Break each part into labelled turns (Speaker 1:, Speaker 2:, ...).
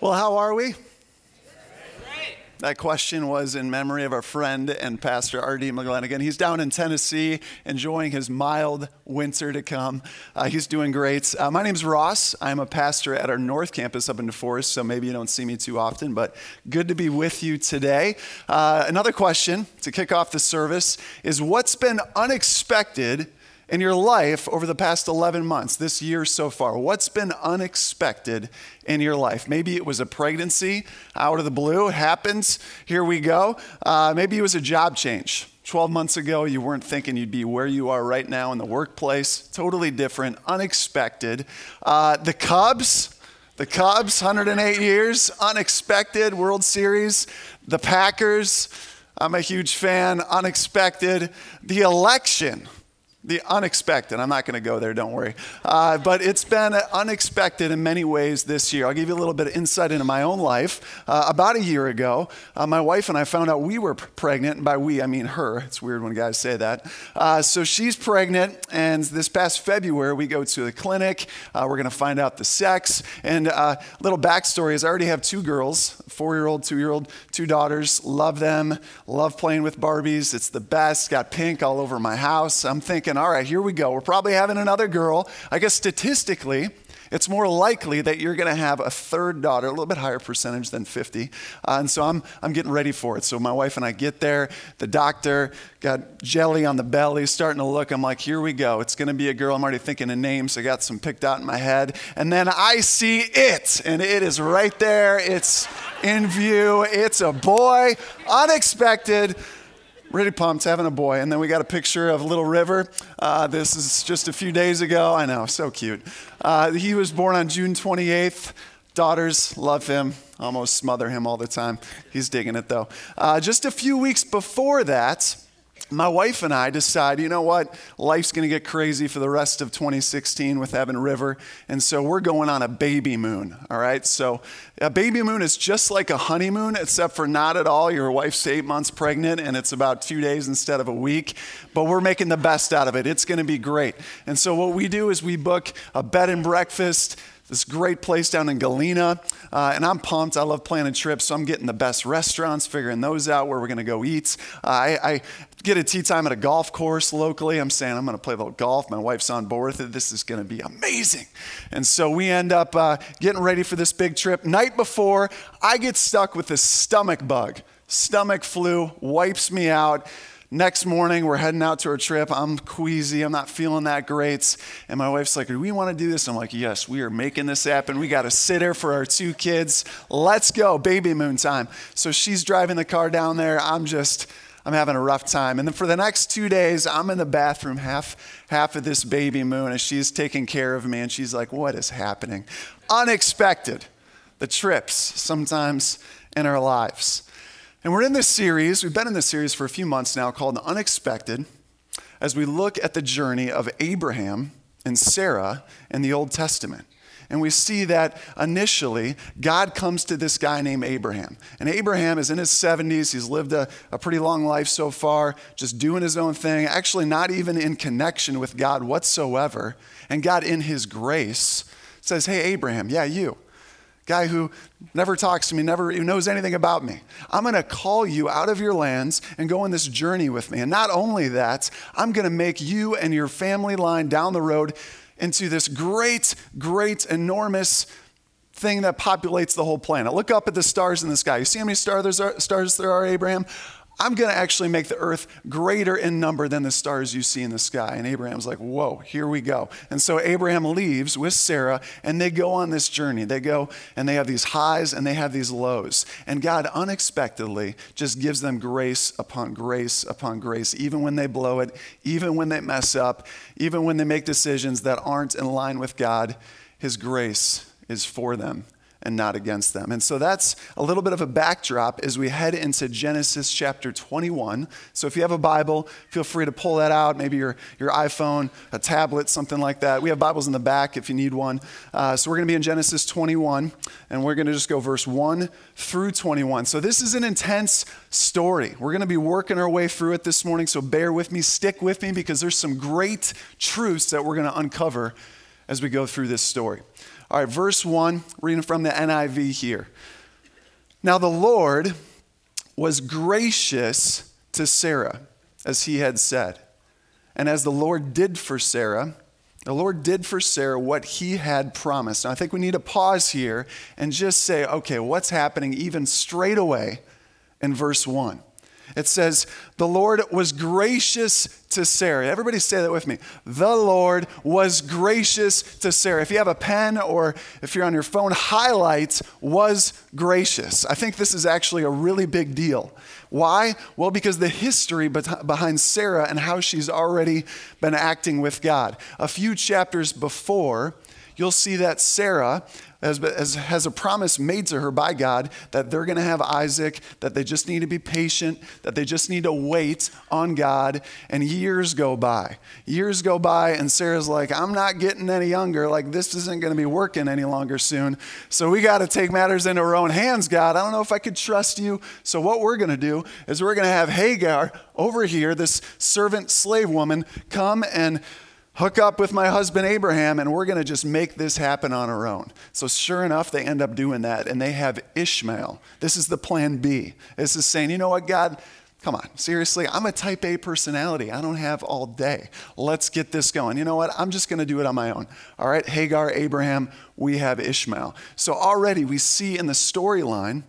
Speaker 1: Well, how are we? That question was in memory of our friend and pastor R.D. McGlanagan. He's down in Tennessee enjoying his mild winter to come. Uh, he's doing great. Uh, my name's Ross. I'm a pastor at our North Campus up in DeForest, so maybe you don't see me too often, but good to be with you today. Uh, another question to kick off the service is what's been unexpected in your life over the past 11 months, this year so far? What's been unexpected in your life? Maybe it was a pregnancy out of the blue. It happens. Here we go. Uh, maybe it was a job change. 12 months ago, you weren't thinking you'd be where you are right now in the workplace. Totally different, unexpected. Uh, the Cubs, the Cubs, 108 years, unexpected World Series. The Packers, I'm a huge fan, unexpected. The election, the unexpected. I'm not going to go there, don't worry. Uh, but it's been unexpected in many ways this year. I'll give you a little bit of insight into my own life. Uh, about a year ago, uh, my wife and I found out we were pregnant. And by we, I mean her. It's weird when guys say that. Uh, so she's pregnant, and this past February, we go to the clinic. Uh, we're going to find out the sex. And uh, little backstory is I already have two girls four year old, two year old, two daughters. Love them, love playing with Barbies. It's the best. Got pink all over my house. I'm thinking, all right, here we go. We're probably having another girl. I guess statistically, it's more likely that you're going to have a third daughter, a little bit higher percentage than 50. Uh, and so I'm, I'm getting ready for it. So my wife and I get there. The doctor got jelly on the belly, starting to look. I'm like, here we go. It's going to be a girl. I'm already thinking of names. I got some picked out in my head. And then I see it, and it is right there. It's in view. It's a boy, unexpected really pumped having a boy. And then we got a picture of Little River. Uh, this is just a few days ago. I know, so cute. Uh, he was born on June 28th. Daughters love him, almost smother him all the time. He's digging it though. Uh, just a few weeks before that, my wife and I decide, you know what, life's going to get crazy for the rest of 2016 with Evan River. And so we're going on a baby moon, all right? So a baby moon is just like a honeymoon, except for not at all. Your wife's eight months pregnant and it's about two days instead of a week. But we're making the best out of it. It's going to be great. And so what we do is we book a bed and breakfast this great place down in Galena. Uh, and I'm pumped. I love planning trips, so I'm getting the best restaurants, figuring those out where we're going to go eat. Uh, I, I, get a tee time at a golf course locally. I'm saying I'm going to play a little golf. My wife's on board with it. This is going to be amazing. And so we end up uh, getting ready for this big trip. Night before, I get stuck with this stomach bug. Stomach flu wipes me out. Next morning, we're heading out to our trip. I'm queasy. I'm not feeling that great. And my wife's like, Do we want to do this? I'm like, Yes, we are making this happen. We got a sitter for our two kids. Let's go. Baby moon time. So she's driving the car down there. I'm just. I'm having a rough time. And then for the next two days, I'm in the bathroom half, half of this baby moon, and she's taking care of me, and she's like, What is happening? Unexpected. The trips sometimes in our lives. And we're in this series, we've been in this series for a few months now called The Unexpected, as we look at the journey of Abraham and Sarah in the Old Testament. And we see that initially, God comes to this guy named Abraham. And Abraham is in his 70s. He's lived a, a pretty long life so far, just doing his own thing, actually not even in connection with God whatsoever. And God, in his grace, says, Hey, Abraham, yeah, you guy who never talks to me, never knows anything about me. I'm going to call you out of your lands and go on this journey with me. And not only that, I'm going to make you and your family line down the road into this great, great, enormous thing that populates the whole planet. Look up at the stars in the sky. You see how many stars there are, Abraham? I'm going to actually make the earth greater in number than the stars you see in the sky. And Abraham's like, whoa, here we go. And so Abraham leaves with Sarah and they go on this journey. They go and they have these highs and they have these lows. And God unexpectedly just gives them grace upon grace upon grace, even when they blow it, even when they mess up, even when they make decisions that aren't in line with God. His grace is for them and not against them. And so that's a little bit of a backdrop as we head into Genesis chapter 21. So if you have a Bible, feel free to pull that out, maybe your, your iPhone, a tablet, something like that. We have Bibles in the back if you need one. Uh, so we're going to be in Genesis 21, and we're going to just go verse 1 through 21. So this is an intense story. We're going to be working our way through it this morning, so bear with me, stick with me, because there's some great truths that we're going to uncover as we go through this story. All right, verse 1, reading from the NIV here. Now the Lord was gracious to Sarah, as he had said. And as the Lord did for Sarah, the Lord did for Sarah what he had promised. Now, I think we need to pause here and just say, okay, what's happening even straight away in verse 1? It says, The Lord was gracious to Sarah. Everybody say that with me. The Lord was gracious to Sarah. If you have a pen or if you're on your phone, highlight was gracious. I think this is actually a really big deal. Why? Well, because the history behind Sarah and how she's already been acting with God. A few chapters before, you'll see that Sarah has, has a promise made to her by God that they're going to have Isaac, that they just need to be patient, that they just need to wait on God. And years go by. Years go by, and Sarah's like, I'm not getting any younger. Like, this isn't going to be working any longer soon. So we got to take matters into our own hands, God. I don't know if I could trust you. So, what we're going to do is we're going to have Hagar over here, this servant slave woman, come and hook up with my husband Abraham and we're going to just make this happen on our own. So, sure enough, they end up doing that and they have Ishmael. This is the plan B. This is saying, you know what, God, come on, seriously, I'm a type A personality. I don't have all day. Let's get this going. You know what? I'm just going to do it on my own. All right, Hagar, Abraham, we have Ishmael. So, already we see in the storyline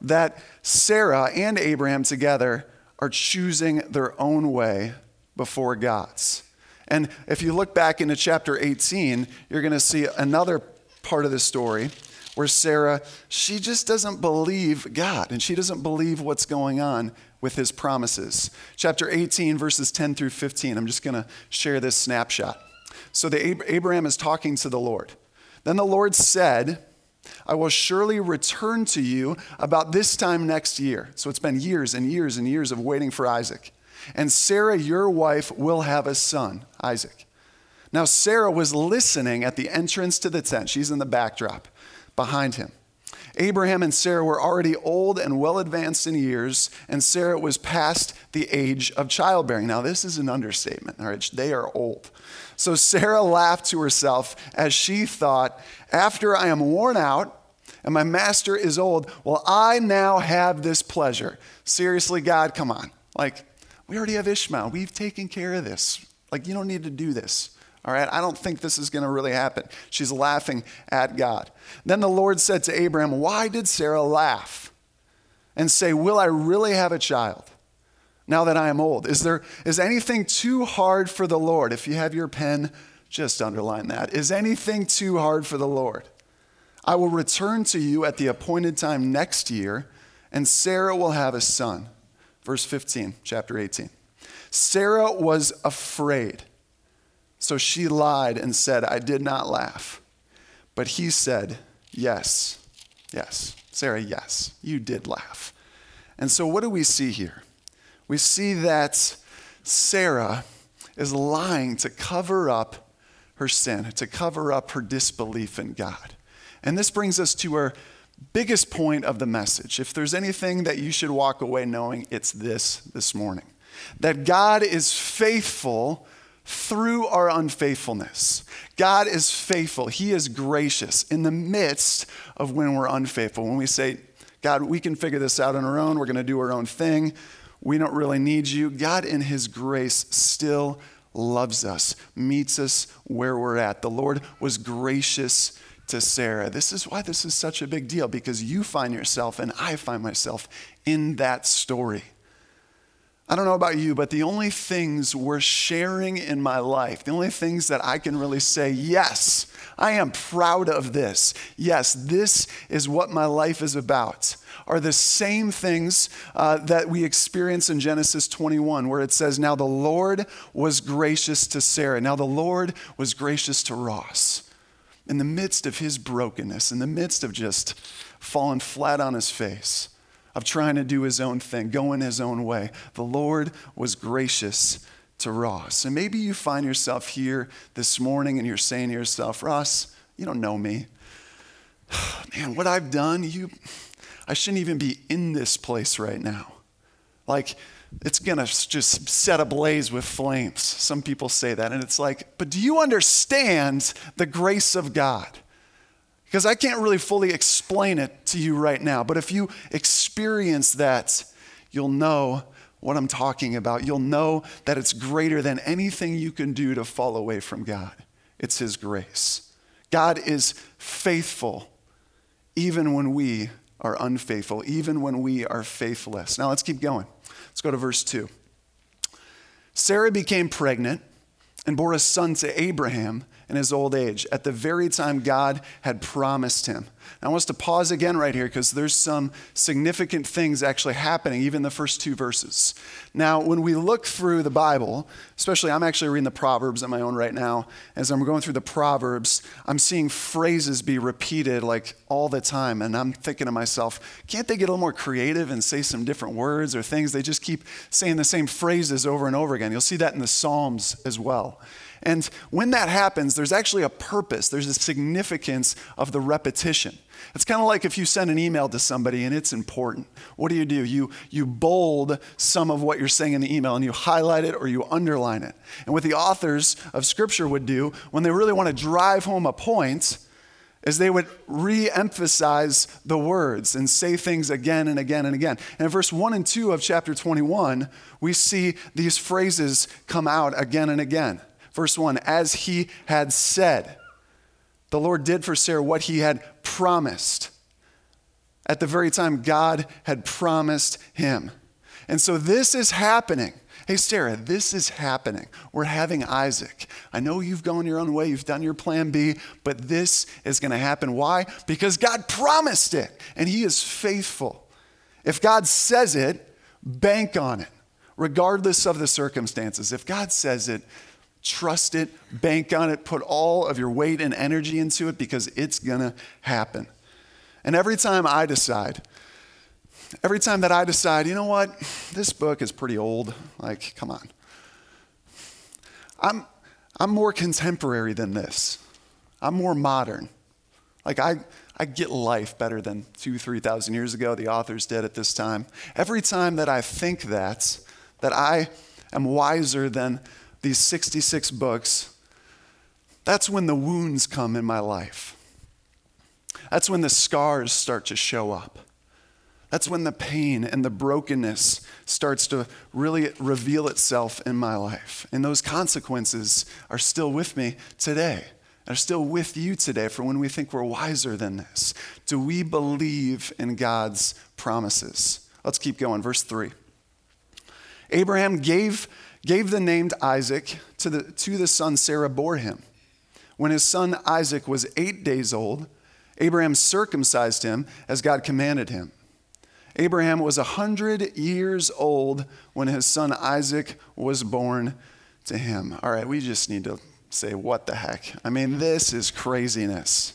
Speaker 1: that Sarah and Abraham together are choosing their own way before God's. And if you look back into chapter 18, you're going to see another part of the story where Sarah, she just doesn't believe God and she doesn't believe what's going on with his promises. Chapter 18, verses 10 through 15. I'm just going to share this snapshot. So the Abraham is talking to the Lord. Then the Lord said, I will surely return to you about this time next year. So it's been years and years and years of waiting for Isaac. And Sarah, your wife, will have a son, Isaac. Now, Sarah was listening at the entrance to the tent. She's in the backdrop behind him. Abraham and Sarah were already old and well advanced in years, and Sarah was past the age of childbearing. Now, this is an understatement, all right? They are old. So Sarah laughed to herself as she thought, After I am worn out and my master is old, will I now have this pleasure? Seriously, God, come on. Like, we already have Ishmael. We've taken care of this. Like, you don't need to do this. All right, I don't think this is going to really happen. She's laughing at God. Then the Lord said to Abraham, Why did Sarah laugh and say, Will I really have a child now that I am old? Is there is anything too hard for the Lord? If you have your pen, just underline that. Is anything too hard for the Lord? I will return to you at the appointed time next year, and Sarah will have a son. Verse 15, chapter 18. Sarah was afraid. So she lied and said, I did not laugh. But he said, Yes, yes. Sarah, yes, you did laugh. And so what do we see here? We see that Sarah is lying to cover up her sin, to cover up her disbelief in God. And this brings us to our biggest point of the message. If there's anything that you should walk away knowing, it's this this morning that God is faithful through our unfaithfulness. God is faithful. He is gracious in the midst of when we're unfaithful. When we say, God, we can figure this out on our own, we're going to do our own thing, we don't really need you. God, in His grace, still loves us, meets us where we're at. The Lord was gracious to Sarah. This is why this is such a big deal because you find yourself and I find myself in that story. I don't know about you, but the only things we're sharing in my life, the only things that I can really say, yes, I am proud of this. Yes, this is what my life is about, are the same things uh, that we experience in Genesis 21, where it says, Now the Lord was gracious to Sarah. Now the Lord was gracious to Ross in the midst of his brokenness, in the midst of just falling flat on his face, of trying to do his own thing, going his own way, the Lord was gracious to Ross. And maybe you find yourself here this morning and you're saying to yourself, Ross, you don't know me. Man, what I've done, you I shouldn't even be in this place right now. Like, it's going to just set ablaze with flames. Some people say that. And it's like, but do you understand the grace of God? Because I can't really fully explain it to you right now, but if you experience that, you'll know what I'm talking about. You'll know that it's greater than anything you can do to fall away from God. It's His grace. God is faithful even when we are unfaithful, even when we are faithless. Now let's keep going. Let's go to verse 2. Sarah became pregnant and bore a son to Abraham in his old age, at the very time God had promised him. I want us to pause again right here because there's some significant things actually happening, even the first two verses. Now, when we look through the Bible, especially I'm actually reading the Proverbs on my own right now, as I'm going through the Proverbs, I'm seeing phrases be repeated like all the time. And I'm thinking to myself, can't they get a little more creative and say some different words or things? They just keep saying the same phrases over and over again. You'll see that in the Psalms as well. And when that happens, there's actually a purpose, there's a significance of the repetition. It's kind of like if you send an email to somebody and it's important. What do you do? You, you bold some of what you're saying in the email and you highlight it or you underline it. And what the authors of Scripture would do when they really want to drive home a point is they would re emphasize the words and say things again and again and again. And in verse 1 and 2 of chapter 21, we see these phrases come out again and again. Verse 1 As he had said, the Lord did for Sarah what he had promised at the very time God had promised him. And so this is happening. Hey, Sarah, this is happening. We're having Isaac. I know you've gone your own way, you've done your plan B, but this is going to happen. Why? Because God promised it, and He is faithful. If God says it, bank on it, regardless of the circumstances. If God says it, Trust it, bank on it, put all of your weight and energy into it because it's gonna happen. And every time I decide, every time that I decide, you know what, this book is pretty old, like, come on. I'm, I'm more contemporary than this. I'm more modern. Like, I, I get life better than two, 3,000 years ago, the authors did at this time. Every time that I think that, that I am wiser than these 66 books, that's when the wounds come in my life. That's when the scars start to show up. That's when the pain and the brokenness starts to really reveal itself in my life. And those consequences are still with me today. Are still with you today for when we think we're wiser than this. Do we believe in God's promises? Let's keep going. Verse 3. Abraham gave gave the name Isaac to the, to the son Sarah bore him. When his son Isaac was eight days old, Abraham circumcised him as God commanded him. Abraham was a hundred years old when his son Isaac was born to him. All right, we just need to say, what the heck? I mean, this is craziness.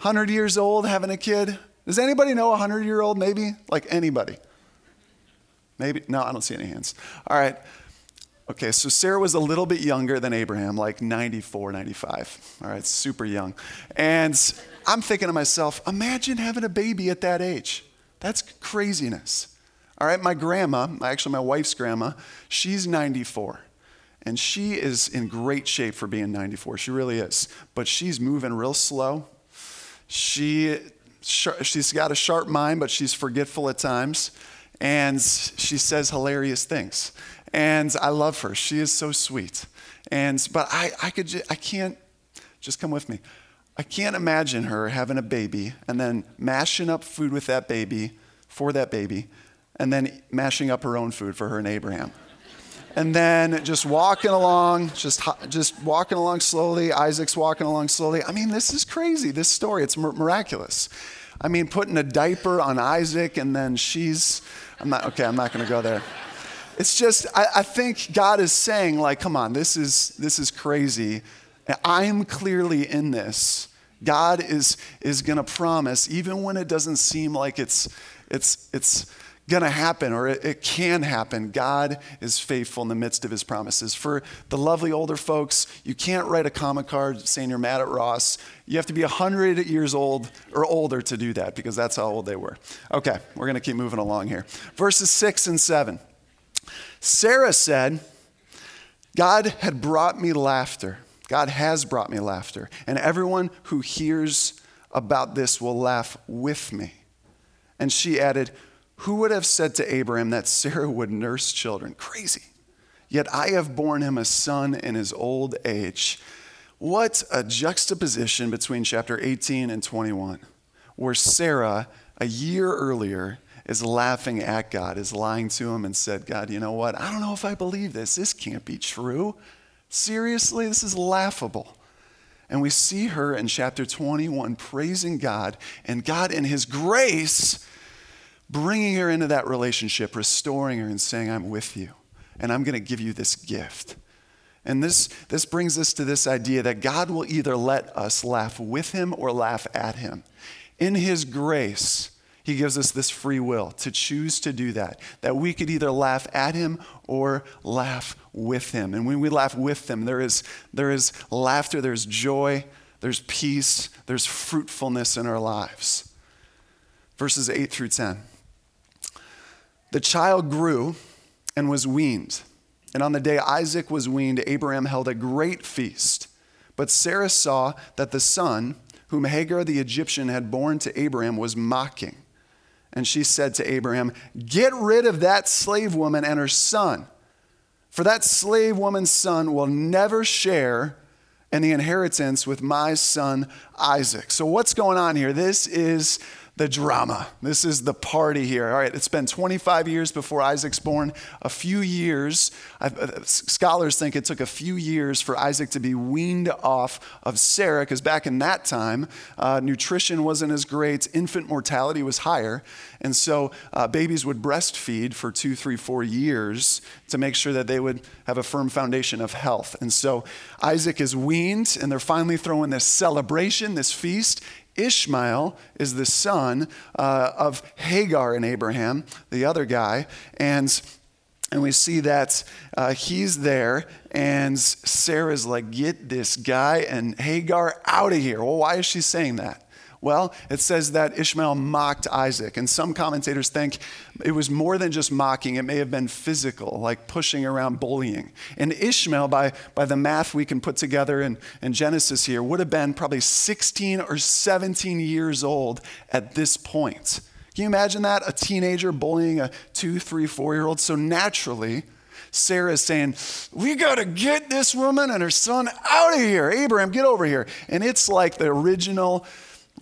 Speaker 1: 100 years old having a kid? Does anybody know a 100 year old, maybe? Like anybody? Maybe? No, I don't see any hands. All right. Okay, so Sarah was a little bit younger than Abraham, like 94, 95. All right, super young. And I'm thinking to myself, imagine having a baby at that age. That's craziness. All right, my grandma, actually my wife's grandma, she's 94. And she is in great shape for being 94. She really is. But she's moving real slow. She, she's got a sharp mind, but she's forgetful at times. And she says hilarious things and I love her. She is so sweet. And but I, I could I can't just come with me. I can't imagine her having a baby and then mashing up food with that baby for that baby, and then mashing up her own food for her and Abraham. And then just walking along, just, just walking along slowly. Isaac's walking along slowly. I mean, this is crazy, this story. It's miraculous. I mean, putting a diaper on Isaac, and then she's, I'm not, okay, I'm not going to go there. It's just, I, I think God is saying, like, come on, this is, this is crazy. I'm clearly in this. God is, is going to promise, even when it doesn't seem like it's, it's, it's going to happen or it, it, can happen, God is faithful in the midst of his promises. For the lovely older folks, you can't write a comic card saying you're mad at Ross. You have to be 100 years old or older to do that because that's how old they were. Okay, we're going to keep moving along here. Verses 6 and 7. Sarah said, God had brought me laughter. God has brought me laughter. And everyone who hears about this will laugh with me. And she added, Who would have said to Abraham that Sarah would nurse children? Crazy. Yet I have borne him a son in his old age. What a juxtaposition between chapter 18 and 21, where Sarah, a year earlier, is laughing at God, is lying to him, and said, God, you know what? I don't know if I believe this. This can't be true. Seriously, this is laughable. And we see her in chapter 21 praising God, and God, in His grace, bringing her into that relationship, restoring her, and saying, I'm with you, and I'm going to give you this gift. And this, this brings us to this idea that God will either let us laugh with Him or laugh at Him. In His grace, he gives us this free will to choose to do that, that we could either laugh at him or laugh with him. And when we laugh with him, there is, there is laughter, there's joy, there's peace, there's fruitfulness in our lives. Verses 8 through 10. The child grew and was weaned. And on the day Isaac was weaned, Abraham held a great feast. But Sarah saw that the son, whom Hagar the Egyptian had borne to Abraham, was mocking. And she said to Abraham, Get rid of that slave woman and her son, for that slave woman's son will never share in the inheritance with my son Isaac. So, what's going on here? This is the drama. This is the party here. All right, it's been 25 years before Isaac's born. A few years, uh, scholars think it took a few years for Isaac to be weaned off of Sarah, because back in that time, uh, nutrition wasn't as great, infant mortality was higher. And so uh, babies would breastfeed for two, three, four years to make sure that they would have a firm foundation of health. And so Isaac is weaned, and they're finally throwing this celebration, this feast. Ishmael is the son uh, of Hagar and Abraham, the other guy, and and we see that uh, he's there, and Sarah's like, "Get this guy and Hagar out of here." Well, why is she saying that? Well, it says that Ishmael mocked Isaac, and some commentators think it was more than just mocking. It may have been physical, like pushing around, bullying. And Ishmael, by, by the math we can put together in, in Genesis here, would have been probably 16 or 17 years old at this point. Can you imagine that? A teenager bullying a two, three, four year old. So naturally, Sarah is saying, We got to get this woman and her son out of here. Abraham, get over here. And it's like the original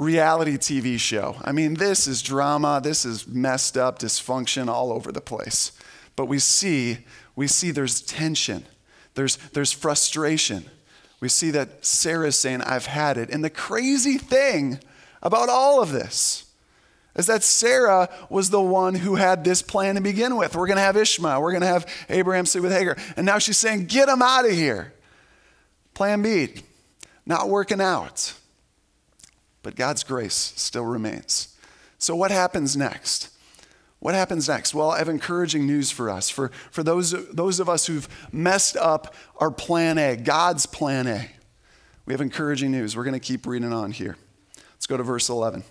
Speaker 1: reality TV show. I mean, this is drama, this is messed up, dysfunction all over the place. But we see, we see there's tension, there's, there's frustration. We see that Sarah's saying, I've had it. And the crazy thing about all of this is that Sarah was the one who had this plan to begin with. We're going to have Ishmael, we're going to have Abraham sleep with Hagar. And now she's saying, Get him out of here. Plan B, not working out but God's grace still remains. So, what happens next? What happens next? Well, I have encouraging news for us. For, for those, those of us who've messed up our plan A, God's plan A, we have encouraging news. We're going to keep reading on here. Let's go to verse 11.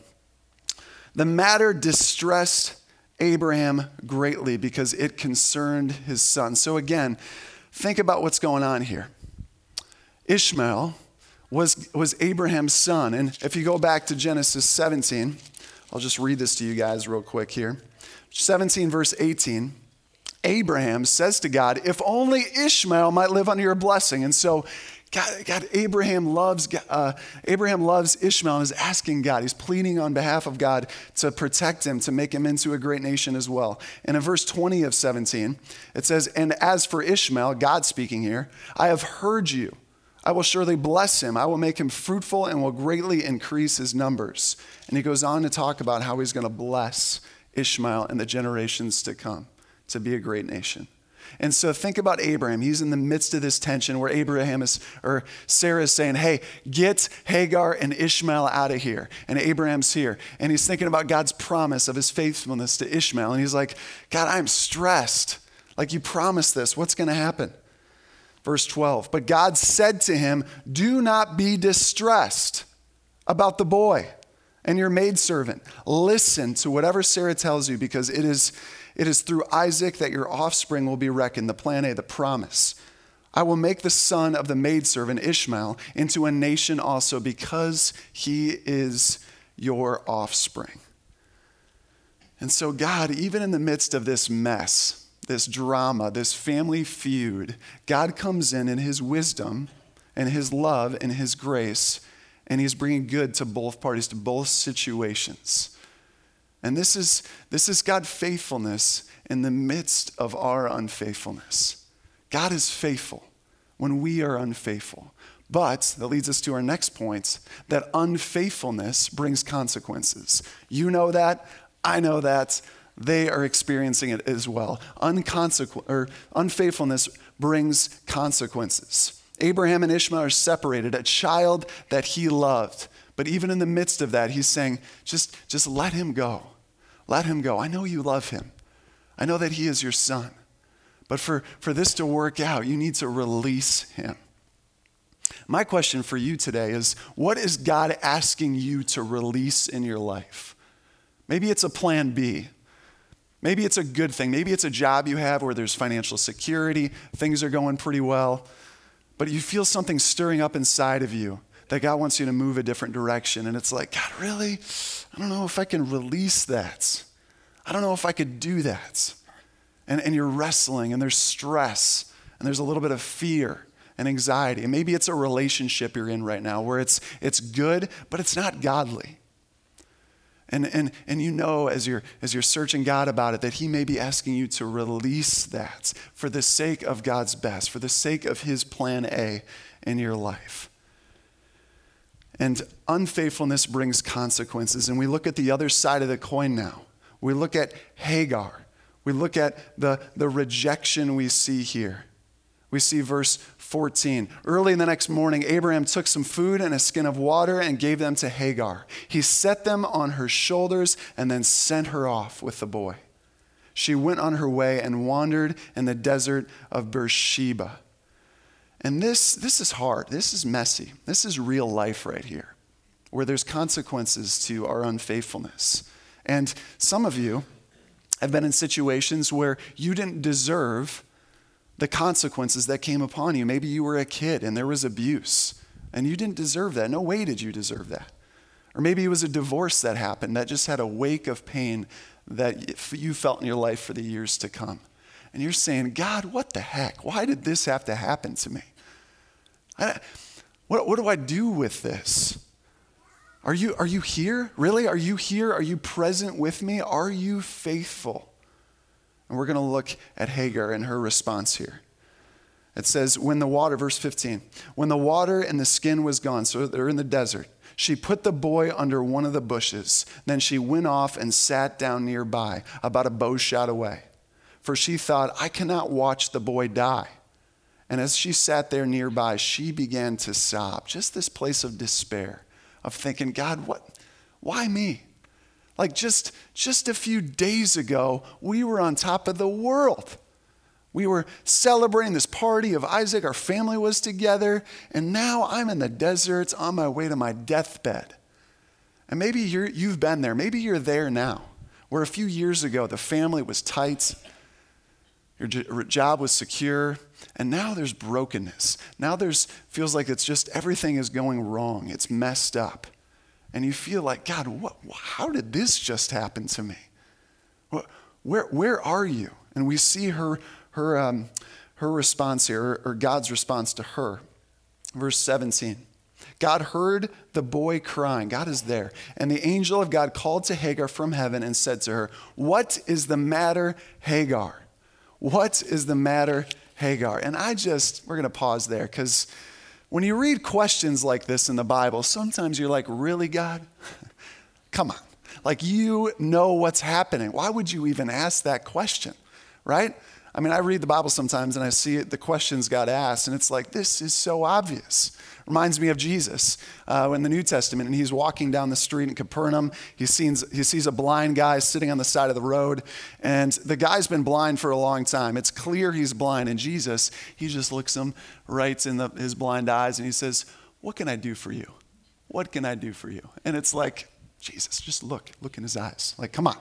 Speaker 1: The matter distressed Abraham greatly because it concerned his son. So, again, think about what's going on here. Ishmael was, was Abraham's son. And if you go back to Genesis 17, I'll just read this to you guys real quick here. 17, verse 18. Abraham says to God, If only Ishmael might live under your blessing. And so, God, God Abraham loves uh, Abraham loves Ishmael and is asking God. He's pleading on behalf of God to protect him, to make him into a great nation as well. And in verse 20 of 17, it says, And as for Ishmael, God speaking here, I have heard you. I will surely bless him. I will make him fruitful and will greatly increase his numbers. And he goes on to talk about how he's going to bless Ishmael and the generations to come to be a great nation. And so think about Abraham. He's in the midst of this tension where Abraham is, or Sarah is saying, Hey, get Hagar and Ishmael out of here. And Abraham's here. And he's thinking about God's promise of his faithfulness to Ishmael. And he's like, God, I'm stressed. Like you promised this. What's going to happen? Verse 12. But God said to him, Do not be distressed about the boy and your maidservant. Listen to whatever Sarah tells you, because it is, it is through Isaac that your offspring will be reckoned. The plan A, the promise. I will make the son of the maidservant Ishmael into a nation also, because he is your offspring. And so, God, even in the midst of this mess, this drama, this family feud, God comes in in His wisdom and His love and His grace, and He's bringing good to both parties, to both situations. And this is, this is God faithfulness in the midst of our unfaithfulness. God is faithful when we are unfaithful. But that leads us to our next point that unfaithfulness brings consequences. You know that. I know that. They are experiencing it as well. Unconsequ- or unfaithfulness brings consequences. Abraham and Ishmael are separated, a child that he loved. But even in the midst of that, he's saying, just, just let him go. Let him go. I know you love him. I know that he is your son. But for, for this to work out, you need to release him. My question for you today is what is God asking you to release in your life? Maybe it's a plan B. Maybe it's a good thing. Maybe it's a job you have where there's financial security, things are going pretty well, but you feel something stirring up inside of you that God wants you to move a different direction. And it's like, God, really? I don't know if I can release that. I don't know if I could do that. And, and you're wrestling, and there's stress, and there's a little bit of fear and anxiety. And maybe it's a relationship you're in right now where it's, it's good, but it's not godly. And, and, and you know as you're, as you're searching God about it that He may be asking you to release that for the sake of God's best, for the sake of His plan A in your life. And unfaithfulness brings consequences. And we look at the other side of the coin now. We look at Hagar. We look at the, the rejection we see here. We see verse 14. Early the next morning, Abraham took some food and a skin of water and gave them to Hagar. He set them on her shoulders and then sent her off with the boy. She went on her way and wandered in the desert of Beersheba. And this, this is hard. This is messy. This is real life right here, where there's consequences to our unfaithfulness. And some of you have been in situations where you didn't deserve the consequences that came upon you. Maybe you were a kid and there was abuse and you didn't deserve that. No way did you deserve that. Or maybe it was a divorce that happened that just had a wake of pain that you felt in your life for the years to come. And you're saying, God, what the heck? Why did this have to happen to me? I, what, what do I do with this? Are you, are you here? Really? Are you here? Are you present with me? Are you faithful? And we're going to look at Hagar and her response here. It says, when the water, verse 15, when the water and the skin was gone, so they're in the desert, she put the boy under one of the bushes. Then she went off and sat down nearby, about a bow shot away. For she thought, I cannot watch the boy die. And as she sat there nearby, she began to sob. Just this place of despair, of thinking, God, what, why me? Like just, just a few days ago, we were on top of the world. We were celebrating this party of Isaac. Our family was together. And now I'm in the desert on my way to my deathbed. And maybe you have been there. Maybe you're there now, where a few years ago the family was tight, your job was secure, and now there's brokenness. Now there's feels like it's just everything is going wrong. It's messed up and you feel like, God, what, how did this just happen to me? Where, where are you? And we see her, her, um, her response here, or God's response to her. Verse 17. God heard the boy crying. God is there. And the angel of God called to Hagar from heaven and said to her, What is the matter, Hagar? What is the matter, Hagar? And I just, we're going to pause there because when you read questions like this in the Bible, sometimes you're like, really, God? Come on. Like, you know what's happening. Why would you even ask that question, right? I mean, I read the Bible sometimes and I see the questions God asks, and it's like, this is so obvious. Reminds me of Jesus uh, in the New Testament, and he's walking down the street in Capernaum. He sees, he sees a blind guy sitting on the side of the road, and the guy's been blind for a long time. It's clear he's blind, and Jesus, he just looks him right in the, his blind eyes, and he says, What can I do for you? What can I do for you? And it's like, Jesus, just look, look in his eyes. Like, come on.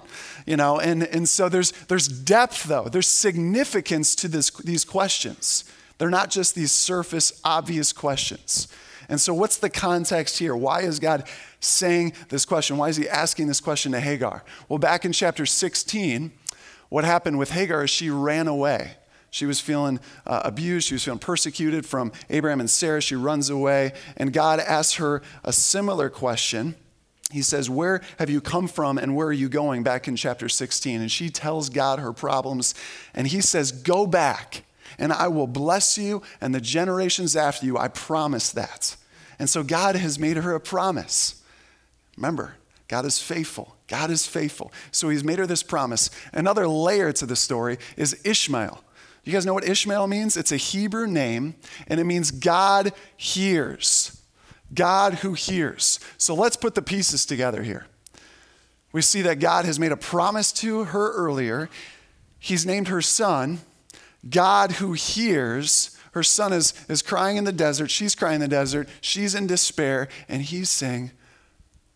Speaker 1: You know, and, and so there's, there's depth, though. There's significance to this, these questions. They're not just these surface, obvious questions. And so, what's the context here? Why is God saying this question? Why is he asking this question to Hagar? Well, back in chapter 16, what happened with Hagar is she ran away. She was feeling uh, abused. She was feeling persecuted from Abraham and Sarah. She runs away. And God asks her a similar question. He says, Where have you come from and where are you going? back in chapter 16. And she tells God her problems. And he says, Go back and I will bless you and the generations after you. I promise that. And so God has made her a promise. Remember, God is faithful. God is faithful. So he's made her this promise. Another layer to the story is Ishmael. You guys know what Ishmael means? It's a Hebrew name, and it means God hears. God who hears. So let's put the pieces together here. We see that God has made a promise to her earlier. He's named her son God who hears. Her son is, is crying in the desert. She's crying in the desert. She's in despair. And he's saying,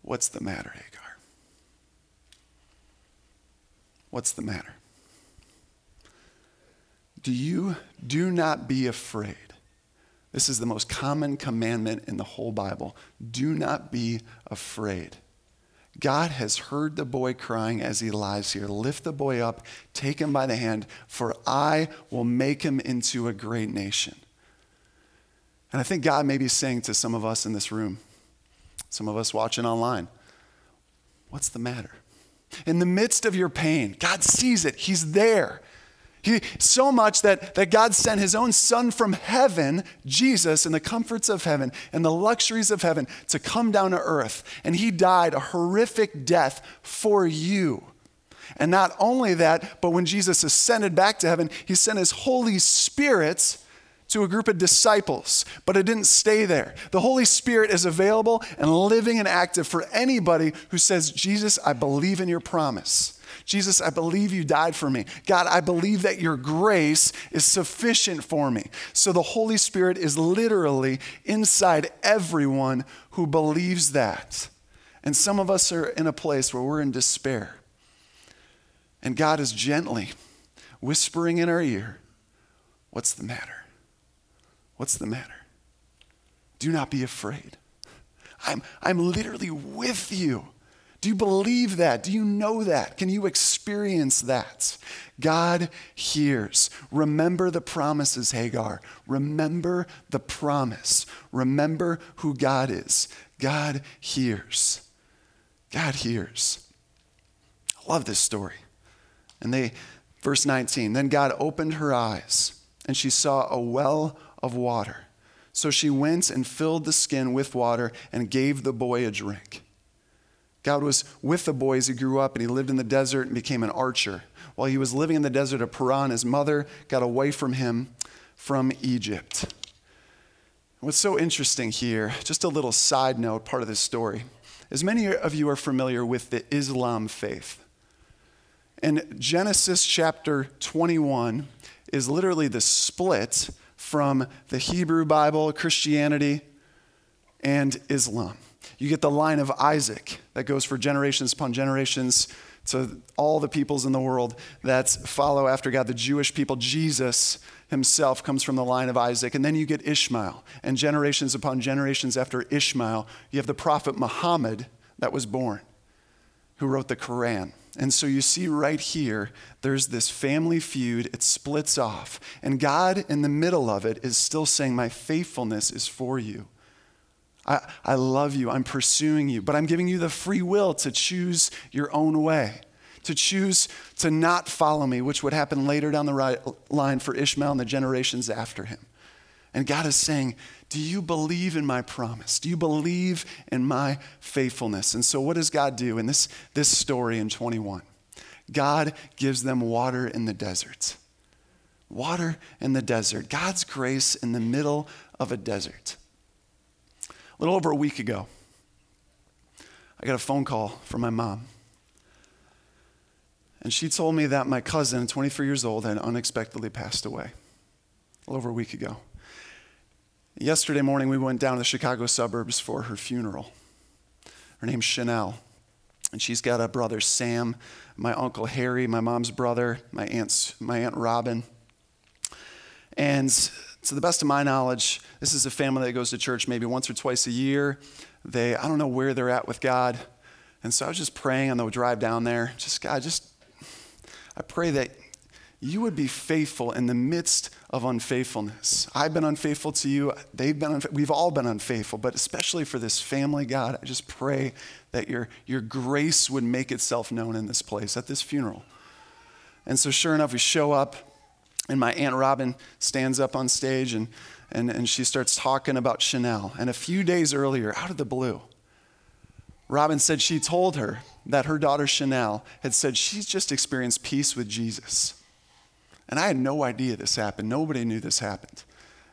Speaker 1: What's the matter, Hagar? What's the matter? Do you do not be afraid? This is the most common commandment in the whole Bible. Do not be afraid. God has heard the boy crying as he lies here. Lift the boy up, take him by the hand, for I will make him into a great nation. And I think God may be saying to some of us in this room, some of us watching online, what's the matter? In the midst of your pain, God sees it, He's there. He, so much that, that God sent his own son from heaven, Jesus, in the comforts of heaven and the luxuries of heaven to come down to earth. And he died a horrific death for you. And not only that, but when Jesus ascended back to heaven, he sent his Holy Spirit to a group of disciples, but it didn't stay there. The Holy Spirit is available and living and active for anybody who says, Jesus, I believe in your promise. Jesus, I believe you died for me. God, I believe that your grace is sufficient for me. So the Holy Spirit is literally inside everyone who believes that. And some of us are in a place where we're in despair. And God is gently whispering in our ear, What's the matter? What's the matter? Do not be afraid. I'm, I'm literally with you. Do you believe that? Do you know that? Can you experience that? God hears. Remember the promises, Hagar. Remember the promise. Remember who God is. God hears. God hears. I love this story. And they, verse 19, then God opened her eyes, and she saw a well of water. So she went and filled the skin with water and gave the boy a drink. God was with the boy as he grew up, and he lived in the desert and became an archer. While he was living in the desert of Paran, his mother got away from him from Egypt. What's so interesting here, just a little side note, part of this story, is many of you are familiar with the Islam faith. And Genesis chapter 21 is literally the split from the Hebrew Bible, Christianity, and Islam. You get the line of Isaac that goes for generations upon generations to all the peoples in the world that follow after God. The Jewish people, Jesus himself comes from the line of Isaac. And then you get Ishmael. And generations upon generations after Ishmael, you have the prophet Muhammad that was born, who wrote the Quran. And so you see right here, there's this family feud. It splits off. And God, in the middle of it, is still saying, My faithfulness is for you. I, I love you. I'm pursuing you, but I'm giving you the free will to choose your own way, to choose to not follow me, which would happen later down the right line for Ishmael and the generations after him. And God is saying, Do you believe in my promise? Do you believe in my faithfulness? And so, what does God do in this, this story in 21? God gives them water in the desert. Water in the desert. God's grace in the middle of a desert little over a week ago, I got a phone call from my mom. And she told me that my cousin, 23 years old, had unexpectedly passed away a little over a week ago. Yesterday morning, we went down to the Chicago suburbs for her funeral. Her name's Chanel. And she's got a brother, Sam, my uncle Harry, my mom's brother, my, aunt's, my aunt Robin. And to the best of my knowledge, this is a family that goes to church maybe once or twice a year. They, I don't know where they're at with God. And so I was just praying on the drive down there. Just, God, just, I pray that you would be faithful in the midst of unfaithfulness. I've been unfaithful to you. They've been, unfa- we've all been unfaithful, but especially for this family, God, I just pray that your, your grace would make itself known in this place at this funeral. And so, sure enough, we show up and my Aunt Robin stands up on stage and, and, and she starts talking about Chanel. And a few days earlier, out of the blue, Robin said she told her that her daughter Chanel had said she's just experienced peace with Jesus. And I had no idea this happened. Nobody knew this happened.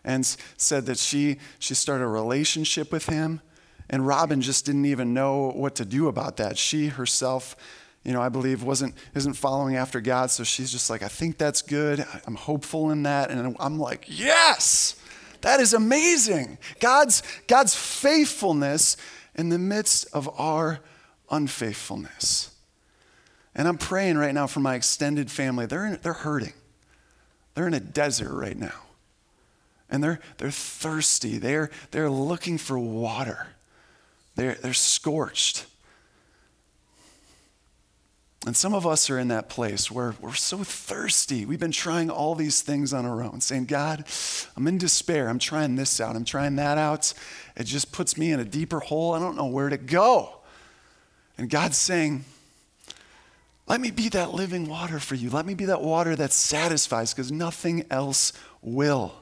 Speaker 1: And said that she, she started a relationship with him. And Robin just didn't even know what to do about that. She herself you know, I believe wasn't isn't following after God. So she's just like, I think that's good. I'm hopeful in that. And I'm like, yes, that is amazing. God's God's faithfulness in the midst of our unfaithfulness. And I'm praying right now for my extended family. They're, in, they're hurting. They're in a desert right now. And they're, they're thirsty. They're, they're looking for water. They're, they're scorched. And some of us are in that place where we're so thirsty. We've been trying all these things on our own, saying, God, I'm in despair. I'm trying this out. I'm trying that out. It just puts me in a deeper hole. I don't know where to go. And God's saying, let me be that living water for you. Let me be that water that satisfies because nothing else will.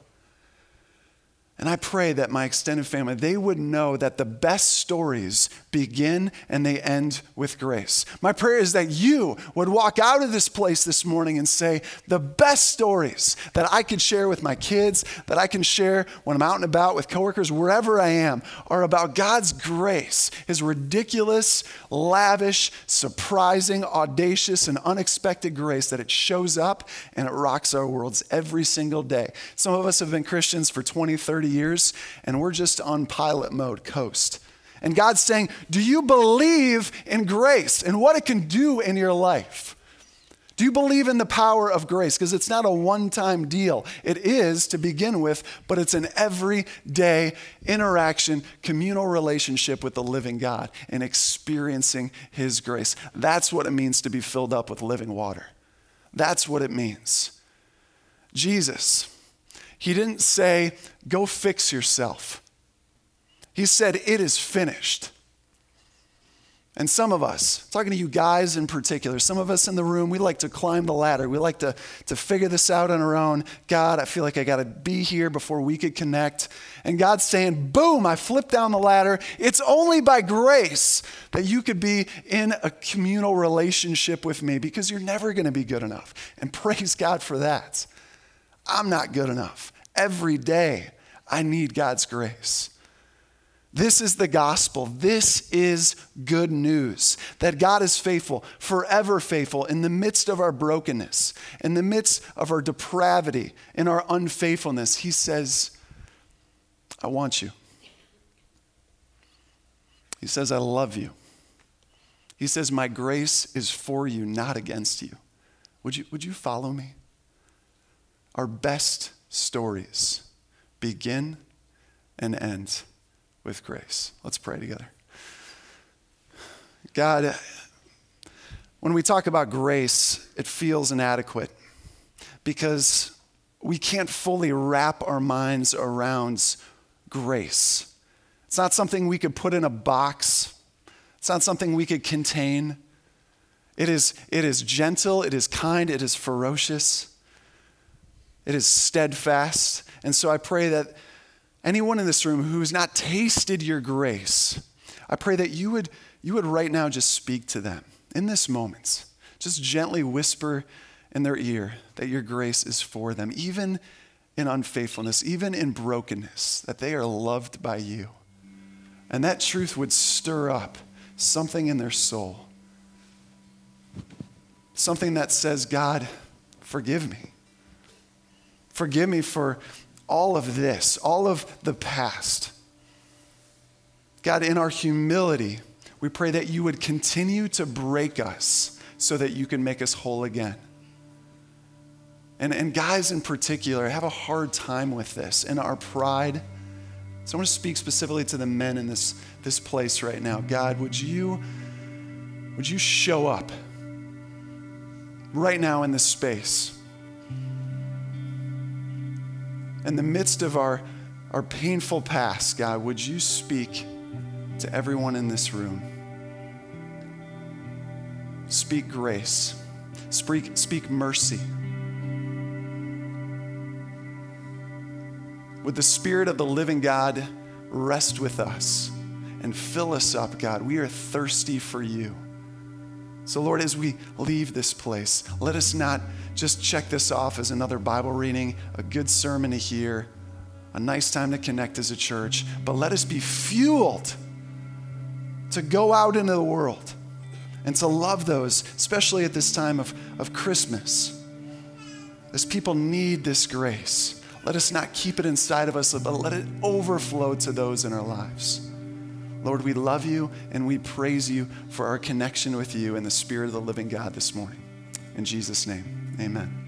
Speaker 1: And I pray that my extended family, they would know that the best stories begin and they end with grace. My prayer is that you would walk out of this place this morning and say, the best stories that I can share with my kids, that I can share when I'm out and about with coworkers, wherever I am, are about God's grace, His ridiculous, lavish, surprising, audacious, and unexpected grace that it shows up and it rocks our worlds every single day. Some of us have been Christians for 20, 30 years, and we're just on pilot mode, coast. And God's saying, Do you believe in grace and what it can do in your life? Do you believe in the power of grace? Because it's not a one time deal. It is to begin with, but it's an everyday interaction, communal relationship with the living God and experiencing His grace. That's what it means to be filled up with living water. That's what it means. Jesus, He didn't say, go fix yourself. He said, It is finished. And some of us, talking to you guys in particular, some of us in the room, we like to climb the ladder. We like to, to figure this out on our own. God, I feel like I got to be here before we could connect. And God's saying, boom, I flipped down the ladder. It's only by grace that you could be in a communal relationship with me because you're never going to be good enough. And praise God for that. I'm not good enough. Every day, I need God's grace. This is the gospel. This is good news that God is faithful, forever faithful, in the midst of our brokenness, in the midst of our depravity, in our unfaithfulness. He says, I want you. He says, I love you. He says, My grace is for you, not against you. Would you, would you follow me? Our best stories begin and end with grace. Let's pray together. God, when we talk about grace, it feels inadequate because we can't fully wrap our minds around grace. It's not something we could put in a box, it's not something we could contain. It is, it is gentle, it is kind, it is ferocious, it is steadfast. And so I pray that anyone in this room who has not tasted your grace, I pray that you would, you would right now just speak to them in this moment. Just gently whisper in their ear that your grace is for them, even in unfaithfulness, even in brokenness, that they are loved by you. And that truth would stir up something in their soul. Something that says, God, forgive me. Forgive me for all of this, all of the past. God, in our humility, we pray that you would continue to break us so that you can make us whole again. And, and guys in particular I have a hard time with this and our pride. So I want to speak specifically to the men in this, this place right now. God, would you, would you show up right now in this space? In the midst of our, our painful past, God, would you speak to everyone in this room? Speak grace, speak, speak mercy. Would the Spirit of the living God rest with us and fill us up, God? We are thirsty for you. So, Lord, as we leave this place, let us not just check this off as another Bible reading, a good sermon to hear, a nice time to connect as a church, but let us be fueled to go out into the world and to love those, especially at this time of, of Christmas. As people need this grace. Let us not keep it inside of us, but let it overflow to those in our lives. Lord, we love you and we praise you for our connection with you and the Spirit of the living God this morning. In Jesus' name, amen.